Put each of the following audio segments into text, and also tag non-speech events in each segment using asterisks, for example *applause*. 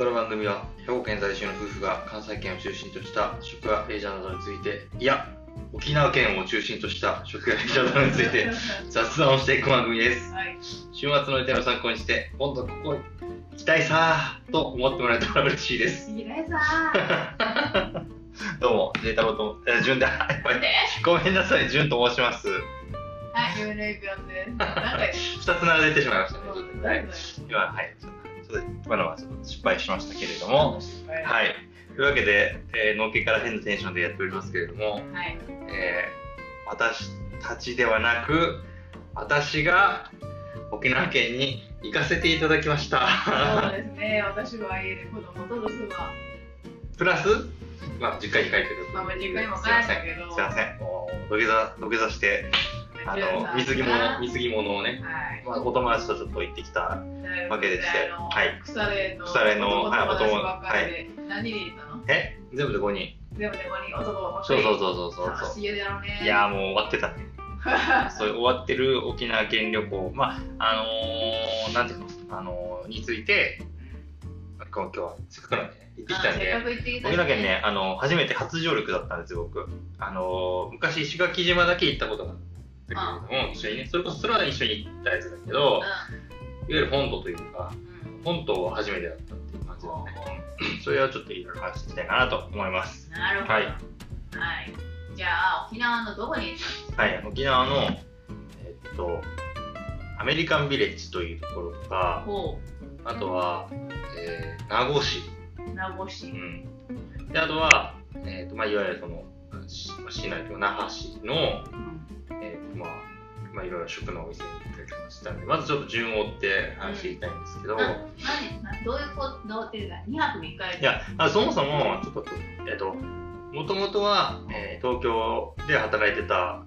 この番組は兵庫県在住の夫婦が関西圏を中心とした食やレジャーなどについていや沖縄県を中心とした食やレジャーなどについて *laughs* 雑談をしていく番組です。はい。週末の予定の参考にして今度ここ行きたいさーと思ってもらえたら嬉しいです。いいねさ *laughs* どうもジェイ太郎とえ順でやばいで、*laughs* ごめんなさい順と申します。はい、ユーネイクやって。なんか、二つ並べてしまいましたねはいい。今はい。ちょっとと今のはちょっと失敗しましたけれどもはい。というわけで、えー、のっけから変なテンションでやっておりますけれども、はい。えー私たちではなく、私が沖縄県に行かせていただきました。そうですね、私は家で子供と留守は、プラス、まあ、実家に帰ってる。まあ実家にも帰ったけどすいません。すいません。もう土下座、土下座して、あの、水着物、水着物をね、はい。まあ、お友達とちょっと行ってきた。わけでしてはい腐れの、腐れのはい男友達男ばっかりで、何人いたの？え？全部で5人。全部で5人男ばっかり。そうそうそうそうそう楽しいだろうね。いやーもう終わってたね。*laughs* そう終わってる沖縄県旅行、まあ、あのー、なんていうの、あのー、について、今日はせっかくなんで、ね、行ってきたんで、あせっかく行ってきた沖縄県ね、あの初めて初上陸だったんですよ、僕。あのー、昔、石垣島だけ行ったことがあったけれども、一緒にね、それこそそれは一緒に行ったやつだけど、いわゆる本土というか。本島は初めてだったっていう感じだね。それはちょっといろいろ話していきたいかなと思います。なるほど。はいはい。じゃあ、沖縄のどこに行ったはい、沖縄の、えっと、アメリカンビレッジというところとか、ほあとは、えー名護市、う、名護市う。ん、であとは、えーとまあ、いわゆるそのし市内というか那覇市の、うんえーとまあまあ、いろいろ食のお店に行ったりとかしたんで、まずちょっと順を追って話していきたいんですけど、な何などういうことっていうか、2泊3日いや、あそもそも、ちょっと、えっ、と、もともとは、えー東京で働いてた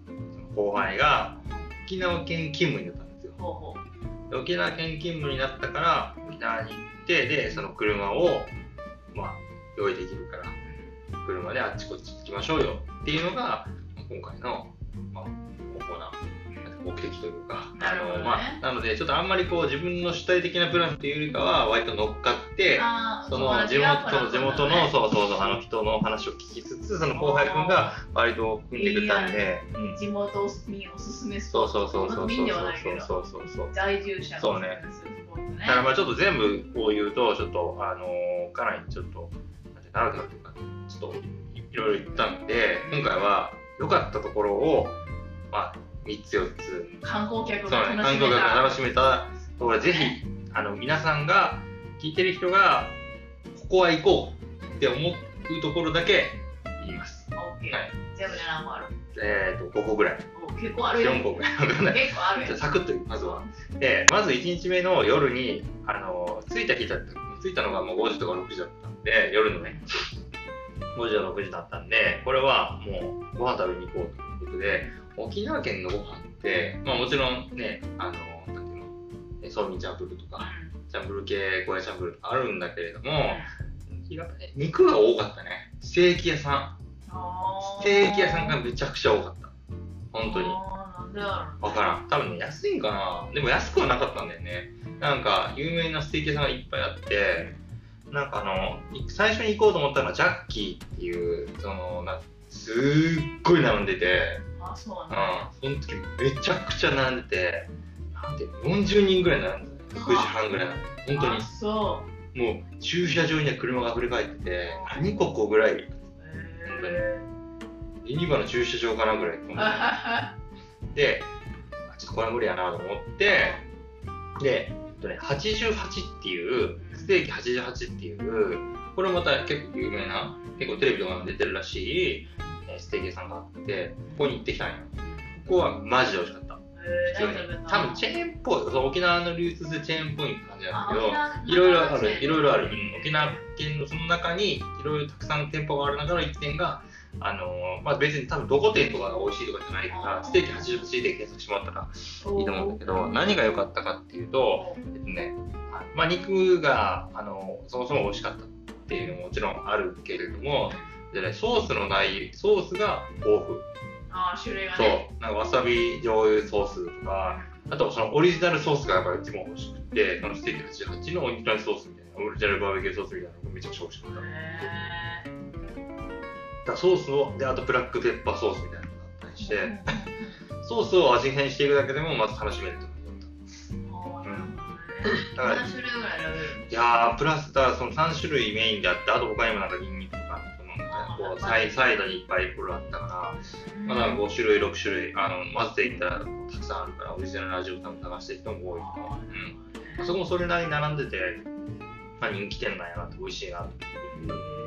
後輩が、沖縄県勤務になったんですよ。ほうほう。で沖縄県勤務になったから沖縄に行ってでその車をまあ用意できるから車であっちこっち行きましょうよっていうのが今回の、まあ、主な。目的というか。なねあのまあ、なのでちょっとあんまりこう自分の主体的なプランっていうよりかは割と乗っかってその地元その地元のそうそうそうあの人の話を聞きつつその後輩君が割と組んでくれたんで、うん。地元民おすすめスそうそうそうそうそうそうそうそう。そう在住者そうね。だからまあちょっと全部こう言うと、ちょっと、あのーかなりちょっと、長くなってるか、ちょっといろいろ言ったんで、今回は良かったところを、まあ、3つ4つ、観光客がね、観光客楽しめた。が楽しめたところで、ぜひ、あの、皆さんが、聞いてる人が、ここは行こうって思うところだけ言います。はい。全部で何個ある？えっ、と、5個ぐらい。お結構あるよ。4個ぐらい。結構あるよ。じゃあサクッとまずは。で、まず1日目の夜に、あの、着いた日だった、着いたのがもう5時とか6時だったんで、夜のね、5時とか6時だったんで、これはもうご飯食べに行こうということで、沖縄県のご飯って、まあもちろんね、あの、なんていうの、えそうみんチャンプルーとか、チャンプルー系、ゴーヤチャンプルーとかあるんだけれども、肉が多かったね。ステーキ屋さん。ステーキ屋さんがめちゃくちゃ多かった。本当に。わからん。多分ね、安いんかな。でも安くはなかったんだよね。なんか、有名なステーキ屋さんがいっぱいあって、なんかあの、い最初に行こうと思ったのはジャッキーっていう、その、なすっごい並んでて、あそううんな、その時めちゃくちゃ並んでて、なんていうの40人ぐらい並んでて、6時半ぐらい。本当に。あ。そもう駐車場には車が溢れ返ってて、何ここぐらい、うへユニバの駐車場かなぐらい。ー *laughs* で、あちょっとこれは無理やなと思って、で、えっとね、88っていう、ステーキ88っていう、これまた結構有名な、結構テレビとかにも出てるらしい、えーステーキ屋さんがあって、ここに行ってきたんよ。ここはマジで美味しかった。えー何食べた多分チェーンっぽい、沖縄の流通するチェーンっぽい感じなんだけど、あいろいろある、いろいろある。ううん沖縄県のその中に、いろいろたくさん店舗がある中の1店が、あのーまあ、別に多分どこ店とかが美味しいとかじゃないから、ステーキ88で検索してもらったらんいいと思うんだけど、何が良かったかっていうと、えっとね、あまあ、肉が、あのそもそも美味しかったっていうのももちろんあるけれども、でね、ソースの内ソースが豊富。あー種類がそう。ね、なんかわさび醤油ソースとか、あとそのオリジナルソースがやっぱり一番欲しくて、そのステーキ88のオリジナルソースみたいなオリジナルバーベキューソースみたいなのがめちゃくちゃ美味しかった。だソースを、で、あとブラックペッパーソースみたいなのがあったりして、ーソースを味変していくだけでもまず楽しめるとだから *laughs* 何種類ぐらい選べる。いやー、プラス、だその3種類メインであって、あと他にもなんかニンニクこうサイサイドにいっぱいいろいろあったから、まあ、なんか5種類、6種類、あの混ぜていったらたくさんあるから、オリジナルの味を多分探してる人も多いと思う。うん。そこもそれなりに並んでて、まあ、人気店なんやなって、美味しいなと。うん。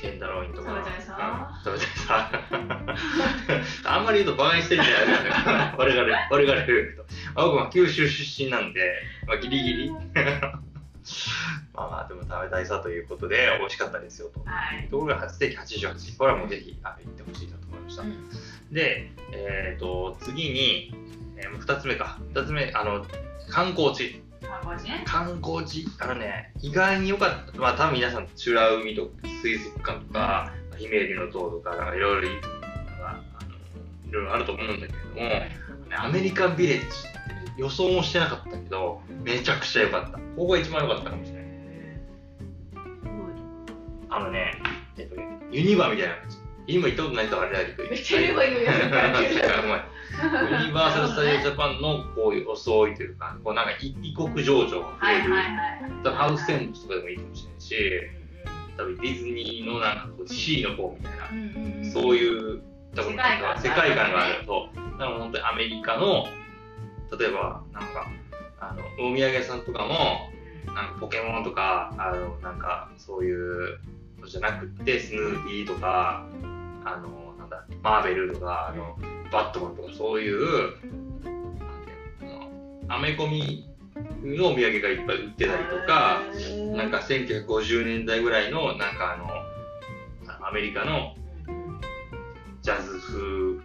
テンダローインとか。食べたいさうん食べたいさ。*laughs* あんまり言うとバカにしてるんじゃないですか。*laughs* 我々、我々夫婦と。あ僕は九州出身なんで、まあ、ギリギリ。まあまあ、でも食べたいさということで、美味しかったですよと。はい。ところがステーキ88、これはもうぜひあ行ってほしいなと思いました。うんで、えっ、と、次に、えー、2つ目か。2つ目、あの、観光地。観光地？ね。観光地、あのね、意外に良かった。まあ、多分皆さん、美ら海とか水族館とか、姫入りの塔とか、なんかいろいろいあのいろいろあると思うんだけれども、アメリカンビレッジって予想もしてなかったけど、めちゃくちゃ良かった。ここが一番良かったかもしれない。あのね、えっとね、ユニバみたいな。今行ったことない人はあれだけど、めっちゃ言えば言うユニバーサル・スタジオ・ジャパンのこういう装いというか、こうなんか異異国情緒がはいはい触れる、はい。ハウステンボスとかでもいいかもしれないし、多分ディズニーのなんかこう C の方みたいな、うんうんうん。そういう多分世界観世界観があると、だから本当にアメリカの、例えばなんか、あのお土産屋さんとかも、なんかポケモンとか、あのなんかそういうのじゃなくって、スヌーピーとか、あのなんだ、マーベルとか、あのバットマンとか、そういう、アメコミのお土産がいっぱい売ってたりとか、なんか1950年代ぐらいの、なんかあの、アメリカのジャズ風、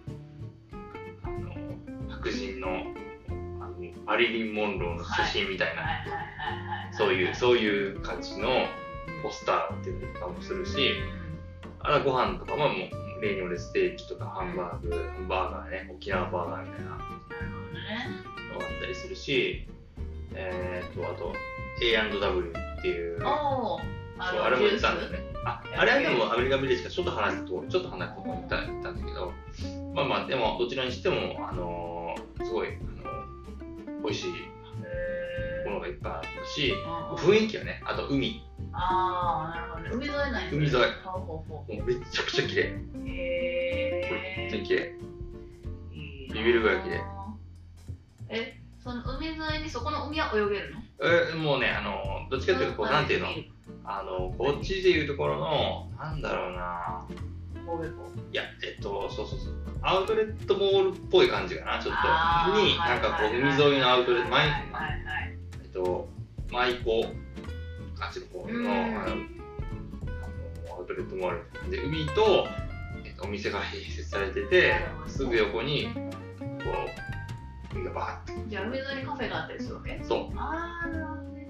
あの白人のあのマリリン・モンローの写真みたいな、そういう、そういう感じのポスターっていうのもするし、あらご飯とかももう例によるステーキとかハンバーグ、ハンバーガーね、沖縄バーガーみたいな。のがあったりするし、えー、と、あと A&W っていう、そう。あれも行ったんだよね。あ、あれはでもアメリカビレッジからちょっと離れたところ、ちょっと離れたところに行った行ったんだけど、まあまあ、でもどちらにしても、あのーすごい、あの美味しいがいっぱいあったし、雰囲気はね、あと海、ああ、なるほどね。海沿いなんや海沿いもうめちゃくちゃ綺麗。う。へ本当にえ。綺麗。ビビるぐらい綺麗。え、その海沿いにそこの海は泳げるの？えもうね、あのどっちかというと、こう、なんていうの、あの、こっちでいうところの、なんだろうな、いや、えっと、そうそうそう、アウトレットモールっぽい感じかな、ちょっと。に、なんかこう、海はいはいはい沿いのアウトレット、前、はいはいはい。と、舞子、あっちの方うんの、あの、アウトレットモールで、海と、えっと、お店が併設されてて、すぐ横に、こう、海がバーって、じゃあ海沿いにカフェがあったりするわけ？そう。ああ、なるほどね。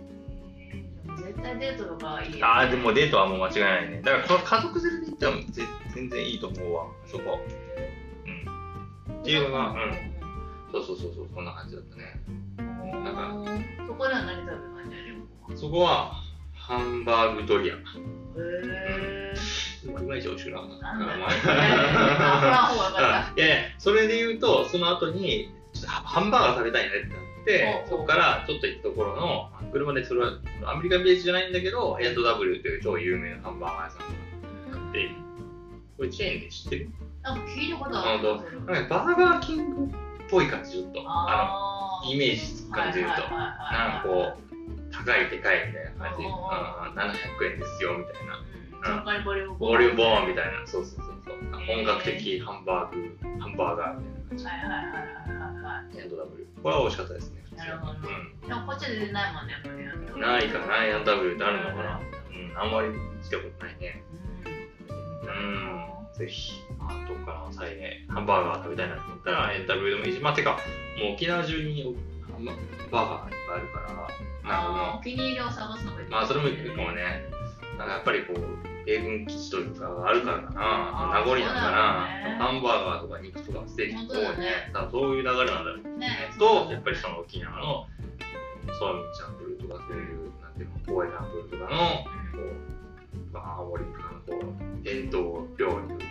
絶対デートとかはいいよね。ああ、でもデートはもう間違いないね。だから、この家族連れで行ってもぜ全然いいと思うわ、そこ。うん。っていうのが、うん。そうそうそうそう、そんな感じだったね。なんかそこでは何食べたんじゃそこは、ハンバーグドリア。へえ。いまいち美味しくなかった。*laughs* いやいや、それで言うと、その後に、ハンバーガー食べたいねってなって、そこからちょっと行ったところの、車でそれはアメリカンビレッジじゃないんだけど、A&W という超有名なハンバーガー屋さんがあって、これチェーンで知ってる？た。なんか聞いたことある。バーガーキングっぽい感じ、ちょっと。ああの、イメージつく感じで言うと。なんかこう、高いでかいみたいな感じ。ううんん、700円ですよ、みたいな。ボリュームボーンみいたいな。そうそうそうそう。本格的ハンバーグ、ハンバーガーみたいなはいはいはいはいはいは感じ。A&W。これは美味しかったですね。なるほど。でもこっちで出ないもんね、やっぱり。ん。ないかな、A&W ってあるのかな。うん、あんまり来たことないね。うん。ぜひ、あどっかの際でハンバーガー食べたいなと思ったら A&W でもいいし、まあ、てか、もう沖縄中にハンババーガーがいっぱいあるから、なんかもうあーお気に入りを探すのがいい。まあそれもいいかもね。なんかやっぱりこう、米軍基地というかがあるからかな。名残なんだな。ハンバーガーとか肉とかステーキとかね。多分そういう流れなんだろうね。ねと、やっぱりその沖縄のソーミンチャンプルかそういう、なんていうの、大江南プールとかの、こう、まあ、青森とかのこう、伝統料理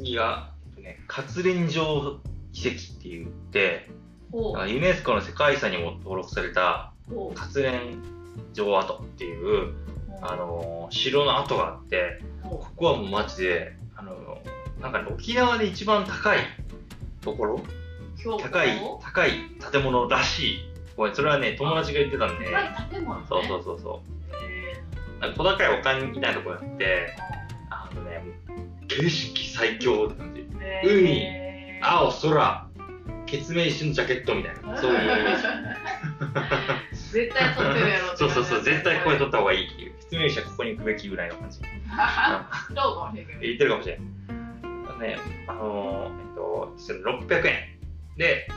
次が、えっとね、活連城遺跡って言って、ユネスコの世界遺産にも登録された活連城跡っていう、あのー城の跡があって、ほここはもうマジで、あのーなんかね、沖縄で一番高いところ高高い、高い建物らしい。ごめん、それはね、友達が言ってたんで、高い建物ね。そうそうそうそへう。なんか小高い丘みたいなところがあって、景色最強って感じ。ーへ海ー青、空、決命種のジャケットみたいな、そういうイメージ。絶対撮ってるやろそうそうそう、絶対ここで撮っった方がいいっていう。説明者ここに行くべきぐらいの感じ。*laughs* どうかもしれんけど言ってるかもしれん。ね、あのー、えっと、600円で、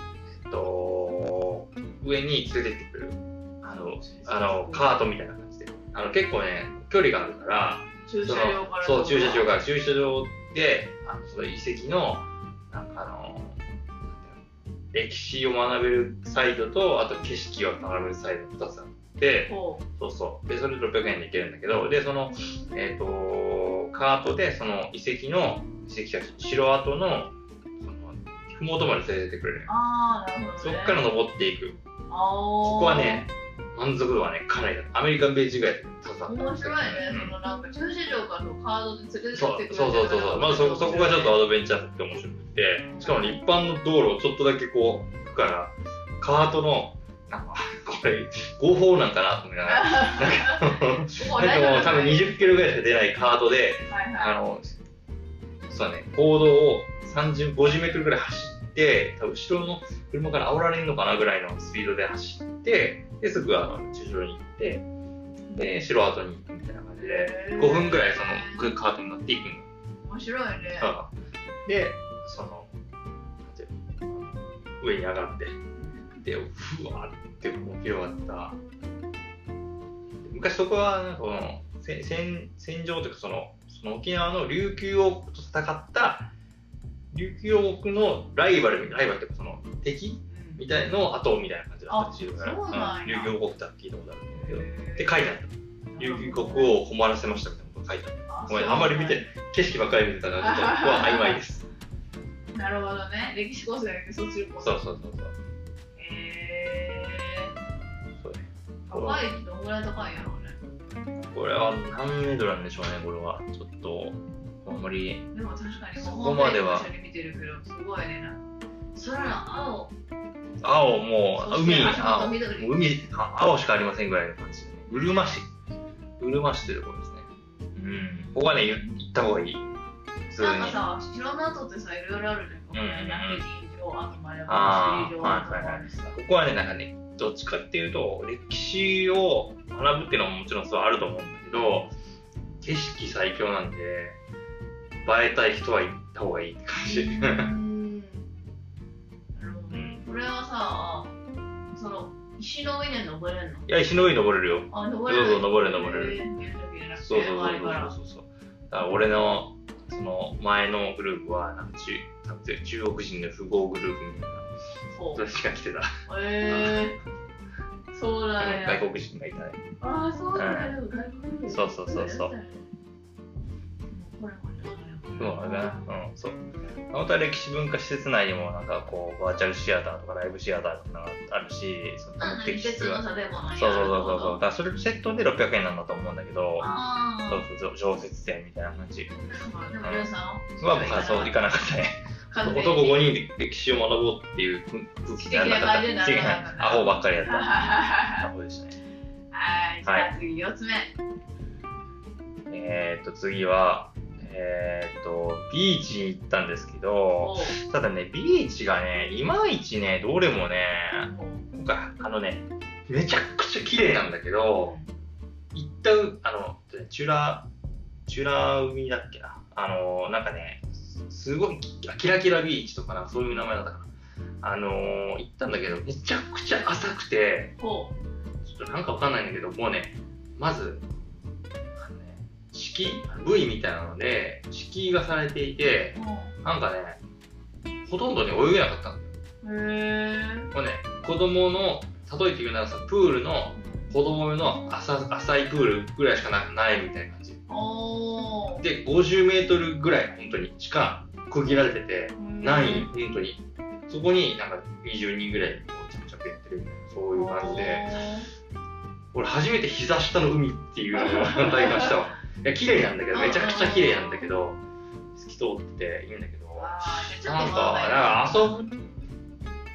えっと、上に連れてってくれる。あの、あの、カートみたいな感じで。あの、結構ね、距離があるから、駐そ車場からのそう、駐車場から、駐車場で、あの、その遺跡の、なんかあの、歴史を学べるサイトと、あと景色を学べるサイト2つあって、そうそう。で、それで600円で行けるんだけど、で、その、えっ、と、カートで、その遺跡の、遺跡が城跡の、その、ふもとまで連れてってくれる。ああなるほど、ね、そこから登っていく。こここはね、満足度はね、かなりだ。アメリカンベージぐらい高かった。面白いね、うんそのなんか駐車場からのカードで連れてってそうくれてそうそうそうそう。まあそ、そこがちょっとアドベンチャーって面白くて、しかもね一般の道路をちょっとだけこう、行くから、カートの、なんか、これ、合法なんかなと思いながら。*laughs* なんかもう多分20キロぐらいしか出ないカートで、はいはいあの、そうだね、行動を30、50メートルぐらい走って、多分後ろの車から煽られるのかなぐらいのスピードで走って、で、すぐあの駐車場に行って、で、城跡に行くみたいな感じで、5分ぐらいそのカートに乗っていくの。面白いねうんで、その、上に上がって、で、ふわーってこう広がった。昔そこは、なんかこの、せ戦戦場というかその、その沖縄の琉球王国と戦った、琉球王国のライバルみたいな、ライバルっていうかその、敵みたいの後みたいな感じだったりするから、うなんや。琉球王国って聞いたことあるんだけど、へで、書いてあった。琉球国王を困らせましたみたいなこと書いてあった。ごめん、あんまり見て、景色ばっかり見てたから、ちょっとここは曖昧です。*laughs* なるほどね。歴史コースだけどそっちのコースそうそうそうそう。へそうね。ー高いどんぐらい高いんやろうね。これは何メートルなんでしょうね、これは。ちょっと、あんまり、でも確かにそこまでは。ホームページ一緒に見てるけどすごいね。な空の青青もう、海、青、緑海、あ青しかありませんぐらいの感じですね。うるま市。うるま市というところですね。うん。ここはね、行った方がいい。普通に。なんかさ城の跡ってさいろいろあるじゃんうんあとまであー水城あとかあるしさここはね、なんかね、どっちかっていうと、歴史を学ぶっていうのももちろんそうあると思うんだけど、景色最強なんで、映えたい人は行った方がいいって感じ。うーんなるほどうんこれはさその石の上に登れるの？いや、石の上に登れるよ。あ登れる。そうそう登れる登れる。そうそうそうそうそう。そう。だから俺のその前のグループはなんか中中国人の富豪グループみたいな。そ人たちが来てた。え。そうなんや。外国人がいたね。ああそうなんや。外国人そうそうそうそう。これこれそうだね。うん、そう。本当は歴史文化施設内にもなんかこうバーチャルシアターとかライブシアターとかがあるし、その目的室が。そうそうそうそうそう。だうからそれとセットで600円なんだと思うんだけど、ああそうそうそう常設店みたいな感じ。でも皆さんは僕はそう行かなかったね。男5人で歴史を学ぼうっていう空気じになかったアホばっかりやった。はアホでしたね。いじゃあ次4つ目えー、っと次は、えー、っとビーチに行ったんですけどただねビーチがねいまいちねどれもねあのねめちゃくちゃ綺麗なんだけど行ったうあのチュラチュラ海だっけな。あのなんかねすすごいキキラキラビーチとかなそういう名前だったかな。あの行ったんだけどめちゃくちゃ浅くてほちょっとなんかわかんないんだけど、もうね、まず、敷居、部位みたいなので、敷居がされていてう、ほうなんかね、ほとんどね、泳げなかったんだよ。へこれね、子供の、例えて言うならさ、プールの子供用の浅浅いプールぐらいしかなないみたいな感じ。で、50メートルぐらい、本当に、しか区切られてて、ない、本当に。そこになんか20人ぐらい、こう、ちゃくちゃくやってるみたいな、そういう感じで、俺初めて膝下の海っていうのを体感したわ。いや、綺麗なんだけど、めちゃくちゃ綺麗なんだけど、透き通ってていいんだけど、なんか、なんか遊ぶ、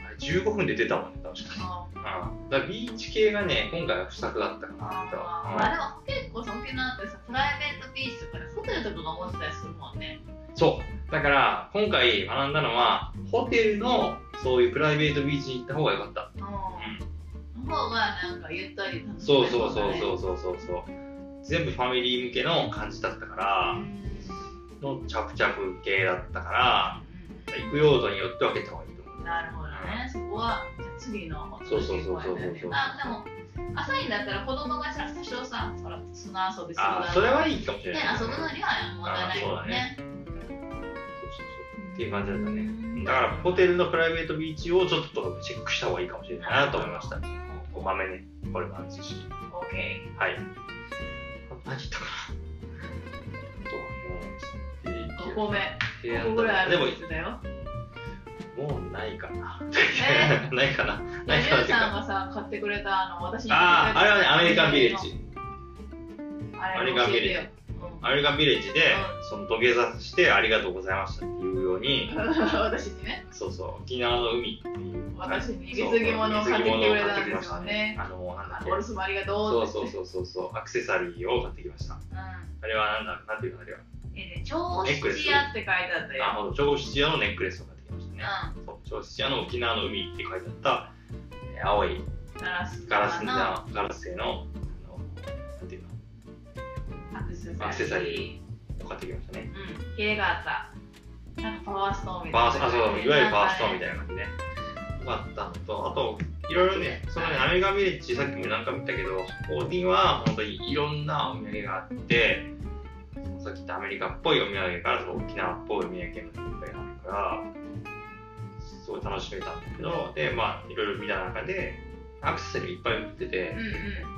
あれ15分で出たもんね、確かに。あうん。だビーチ系がね、今回は不作だったかなと。あまあでも結構さ沖縄ってさプライベートビーチとかでホテルとかが持ってたりするもんねうんそう。だから、今回学んだのは、ホテルのそういうプライベートビーチに行った方がよかった。うんの方がなんかゆったり楽しそうめそうそううそうそうそうそう。全部ファミリー向けの感じだったから、のチャプチャプ系だったから、行く用途によって分けた方がいいと思う。なるほどねそこはじゃあ次のそうそうそうそうそうそうあでも朝にだったら子供がさ多少さそら砂遊びするあ、それはいいかもしれねない。遊ぶのには問題ないもんねそうそうそう。っていう感じだったね。ねだから、ホテルのプライベートビーチをちょっとチェックした方がいいかもしれないなと思いました。こまめに、これも安心し。オッケはい。何言ったかな。あとはもう、ー5個目提案5個ぐらいあでもるん、ですよもうないかな。え *laughs* ないかな。いないか。なさんがさ買ってくれたあの私にああ、あれはね、アメリカンビレッジ。アメリカンビレッジアメリカンビレッジで、その土下座してありがとうございましたっていうように、*laughs* 私にねそうそう、沖縄の海っていう。私に水着物を買ってきてくれたんですよねあの、なんだっけお留守もありがとそううってそうそうそうそう、アクセサリーを買ってきました。うんあれはなんだ、なんていうかあれは。えーね、超七屋って書いてあったよ。あ、ほんと、超七夜のネックレスを買ってきましたね。そう超七夜の沖縄の海って書いてあった、えー青いガラスガラスののガラス製の、アクセサリー。を買ってきましたね。うん、ヒレがあった。なんかパワーストーンみたいな。パワースあ、そう、いわゆるパワーストーンみたいいな感じね。よかったのと、あと、いろいろね、そのね、アメリカンビレッジ、さっきも何回も言ったけど、オーディンは本当にいろんなお土産があって、さっき言ったアメリカっぽいお土産から沖縄っぽいお土産のいっぱいあるから、すごい楽しめたんだけど、で、まあ、いろいろ見た中で、アクセサリーいっぱい売っててうん、うん。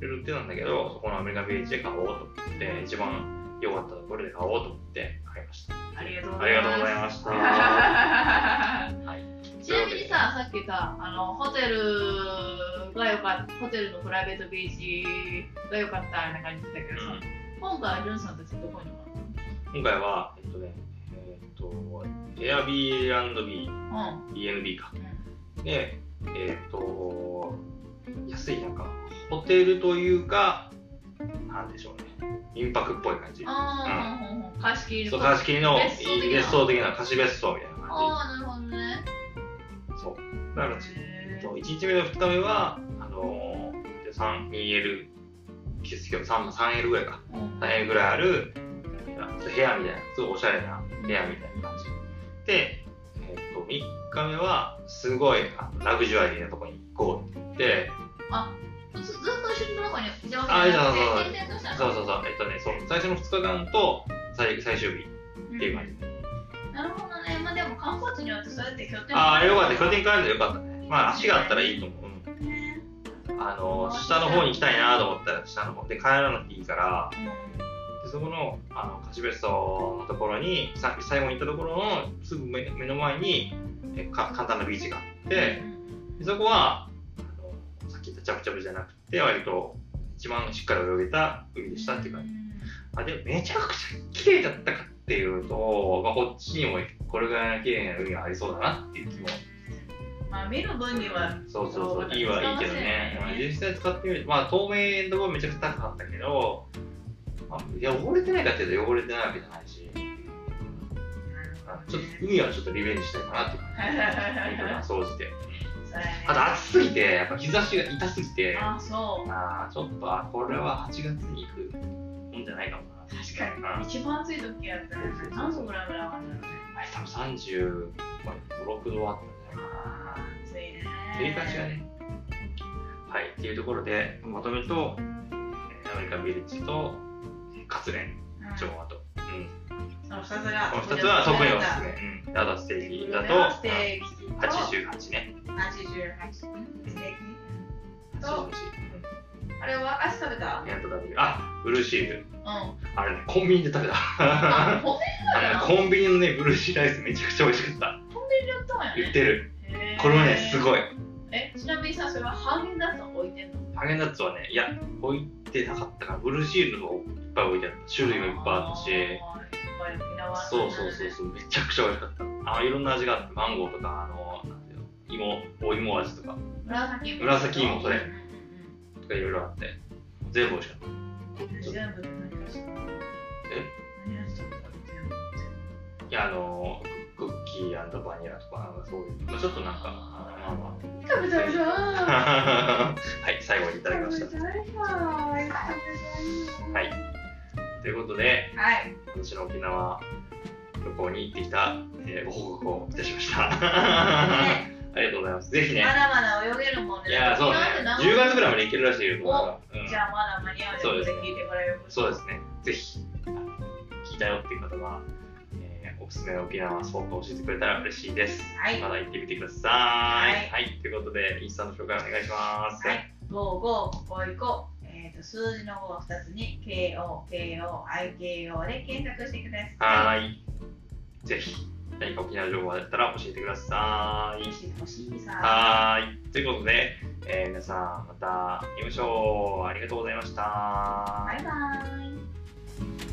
売ってたんだけど、そこのアメリカンビレッジで買おうと思って、一番良かったところで買おうと思って買いました。ありがとうごありがとうございまました。す。*laughs* はい。ちなみにさ、さっきさ、あのホテルが良かった、ホテルのプライベートビーチが良かったみたいな感じだったけどさ、今回はジュンさんたちどこに今回は、えっとね、えっと、Airbnb、も BNB か。うん。で、えっと、安い、なんか、ホテルというか、なんでしょうね、民泊っぽい感じ。ああ、貸し切りそう、貸し切りの別荘的な別荘的な貸し別荘みたいな感ああ、なるほどね。じ。そう。だから、へー1日目と2日目は、あのー、で 3L、季節表 3, 3L ぐらいか。うん3 l ぐらいある部屋みたいな、すごいおしゃれな部屋みたいな感じ。で、えっと3日目はすごいあのラグジュアリーなとこに行こうって言って、ずずっと一緒のとあけじゃなくてそうそうそうそうそうそう、えっとね、そう最初の2日間と最最終日っていう感じ。うんなるほどね。まあでも観光地によってそうやって拠点ああ、よかった、拠点変えるのよかったね。まあ足があったらいいと思う。うんねあの下の方に行きたいなと思ったら下の方で帰らなくていいから、うんでそこのあの貸別荘のところにさ最後に行ったところのすぐ目目の前にえか簡単なビーチがあって、でそこはあのさっき言ったチャプチャプじゃなくて割と一番しっかり泳げた海でしたっていう感じ、あでめちゃくちゃ綺麗だったかっていうと、まあ、こっちにもこれぐらいの綺麗な海がありそうだなっていう気も。まあ見る分にはそうそうそういいはいいけどね。実際使ってみる。とまあ透明のところめちゃくちゃ高かったけど、まあ、いや汚れてないかっていうと汚れてないわけじゃないし。あちょっと海はちょっとリベンジしたいかなっていう感じ。総じてあと暑すぎてやっぱ日差しが痛すぎてあそうあーちょっとあこれは8月に行くもんじゃないかもな確かうんに一番暑い時やったら何度ぐらいまで上がるんだろうねあれ多分35、6度あったんじゃないかな暑いねがね。はい、っていうところで、まとめと、えーアメリカンビレッジと、えーカツレン、うんジョンアと。うん。その2つがこの2つは特におすすめ。うん。ステーキだと、ステーキ88ね。88。素敵。88。あれは足食べたやっと食べ。あ、ブルーシール。うん。あれね、コンビニで食べた。あ、コンビあのねコンビニのね、ブルーシールアイスめちゃくちゃ美味しかった。ニで売ったんやね。売ってる。これはね、すごい。え、ちなみにさ、それはハーゲンダッツは置いてんのハーゲンダッツはね、いや、置いてなかったから、ブルーシールの方いっぱい置いてあった。種類もいっぱいあったし。そうそうそうそう、めちゃくちゃ美味しかった。あいろんな味があって、マンゴーとか、あ、の、芋、お芋味とか、紫芋。紫芋それとかいろいろあって、全部美味しかった。えいや、あの、クッキーバニラとか、なんかそういう、まあ、ちょっとなんか、まあま食べたいじゃんあ。*laughs* はい、最後にいただきました。はい。ということで、はい私の沖縄旅行に行ってきた、えーご報告をいたしました。ねありがとうございます。ぜひねま、だまだ泳げるもんねいや、そうね、10月ぐらいまで行けるらしいよ、うんじゃあまだ間に合うよって聞いてからよそうですね。ぜひ、聞いたよっていう方は、えーおすすめの沖縄スポットを教えてくれたら嬉しいです。はいまだ行ってみてください。はいはい。ということで、インスタの紹介お願いします。はい、5、5、ここ行こう。えー、と数字の5を2つに KO、KO、IKO で検索してください。はーい。ぜひ、何か沖縄情報があったら教えてください。欲しい欲しいさ。はーい。ということで、えー皆さん、また会いましょう。ありがとうございました。バイバイ。